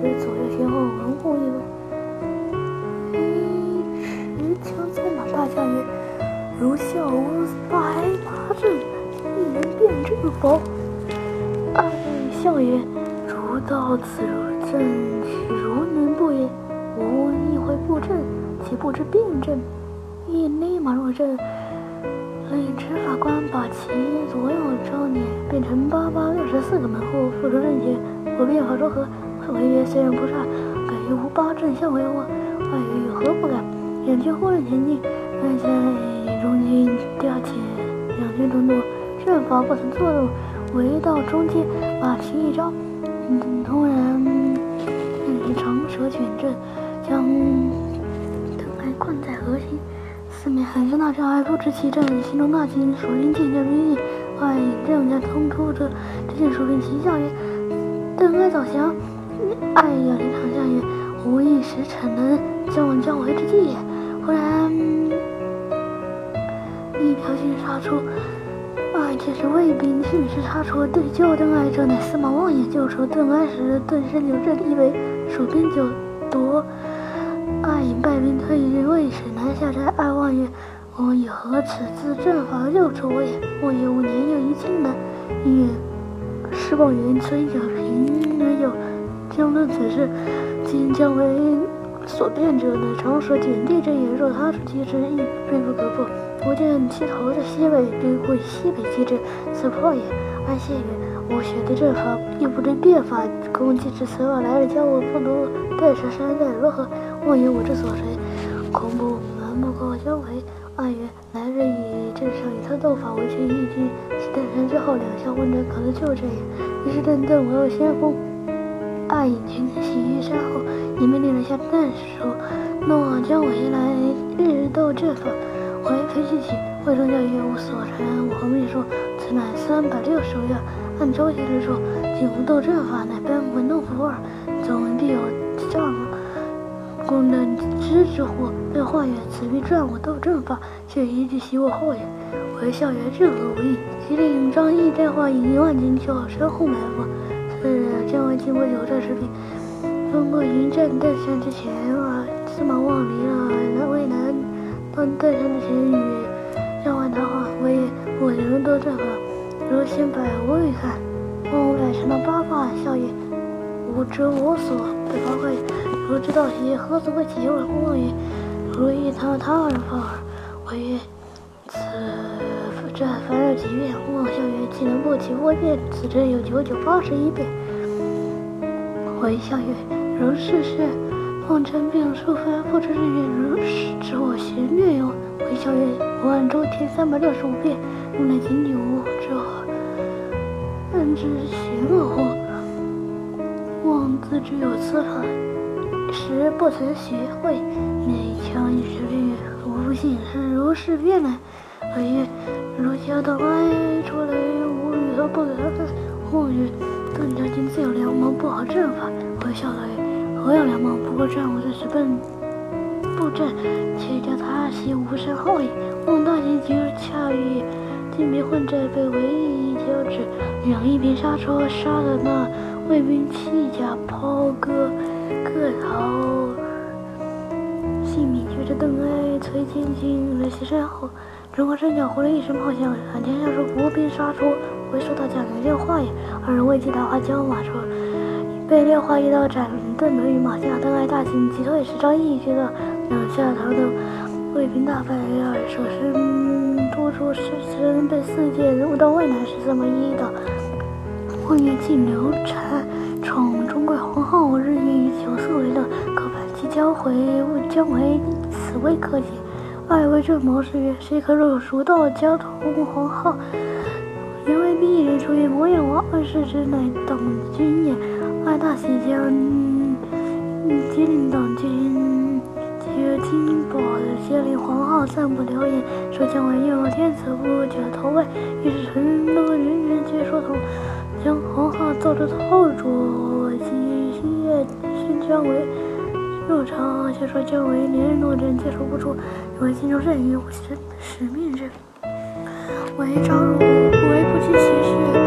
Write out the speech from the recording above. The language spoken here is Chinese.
亦不知左右先后文武一文。一持枪在马大将曰：“如笑无白马阵，一人辩证否？”爱笑曰：“如到此如阵，如能不也？吾亦会布阵，岂不知辩证？”亦立马入阵。令执法官把其所有招念变成八八六十四个门户，付出阵前。我变法如何？为曰：虽然不差，敢于无八阵相为我。外曰：有何不敢？两军忽然前进，按下中军调遣两军中路，阵法不曾错动。围到中间，把旗一招，嗯突然长蛇卷阵，将邓艾困在核心。四面喊声大叫，爱不知其阵，心中大惊。蜀兵渐渐逼近，外引阵将冲出者，只见蜀兵齐叫曰：“邓艾早降！”爱有连长下曰：“吾一时逞能，将往姜维之计也。”忽然一条军杀出，爱见是卫兵迅势杀出，对救邓艾者乃司马望也。救出邓艾时，顿时扭阵一围，蜀兵就夺。爱引败兵退于渭水南下寨，爱望曰：“我以何此自阵法救出我也？”望曰：“五年又一庆呢。”曰：“师望元崔小平没有将论此事，今将为所辩者，乃常蛇卷地之言。若他出其之，亦锐不可破。不见其头在西北，必会西北击之，此破也。”安谢曰。吾学的阵法，亦不知变法，攻击之此外来了，叫我不如带上山寨如何？望言我之所谁，恐怖瞒不过姜维。暗曰：来日以镇上以他斗法为前义军，其登山之后两相混战，可能就这样。于是邓邓为先锋，爱引军袭于山后，也命令了下战书，诺姜维来日斗阵法。为飞去起，魏忠教曰：无所传，我和秘书，此乃三百六十余按周先生说，景无斗阵法，乃班文弄符耳。总必有仗功能知之乎？对话曰：“此必传我斗阵法，却一句袭我后也。”为笑曰：“任何无益。”即令张翼带话引一万军去身后埋伏。经过九寨石壁，分过迎战登山之前啊，司马望离了南渭南，到登山之前与姜维谈话，为我人斗阵法。如先百无欲看，望乃成了八卦，笑也。吾知我所，对八卦：如知道邪，何足为其问？望曰：如意他他人发耳。我曰：此战凡有几变？望笑曰：岂能不其微变？此阵有九九八十一变。回笑曰：如是是。望称变数番，不知日月如是，知我邪略哟。回笑曰：我按周天三百六十五变，用来仅九之后。之邪恶乎？望自知有此法，实不曾学会。勉强一时略，吾不信是如是变来。而曰：如家等哀出来，吾与何不敢分？望曰：邓家军自有良谋，不好阵法。我笑道：何有良谋？不过战我这时奔布阵，且叫他袭无声后也。望大惊，即恰与金兵混战，被围一交趾。两一边杀出，杀的那卫兵弃甲抛戈，各逃性命。觉着邓艾、崔坚军来袭山后，中华山脚呼了一声炮响，喊天下说伏兵杀出，为收到将领廖化也。二人未及打话，将马车，被廖化一刀斩断了于马下。邓艾大惊，急退。时张翼觉得两下逃的卫兵大败，二手身。突出时身被四箭入到渭南时，这么一刀，望月尽流产，宠中贵皇后，日月以酒色为乐，可反其交回，勿将为此未可解。爱为正谋士曰：谁可入蜀道，交通皇后？原为鄙人出于，魔眼王二世之乃党军也。爱大喜，将金令党军。金宝接令皇后散布流言，说姜维又有天子不久投魏，于是成都人人皆说同，将皇后奏着后主及新月宣姜维入朝，却说姜维连日诺阵，接受不出，因为心中任于使使命之。为朝如其实。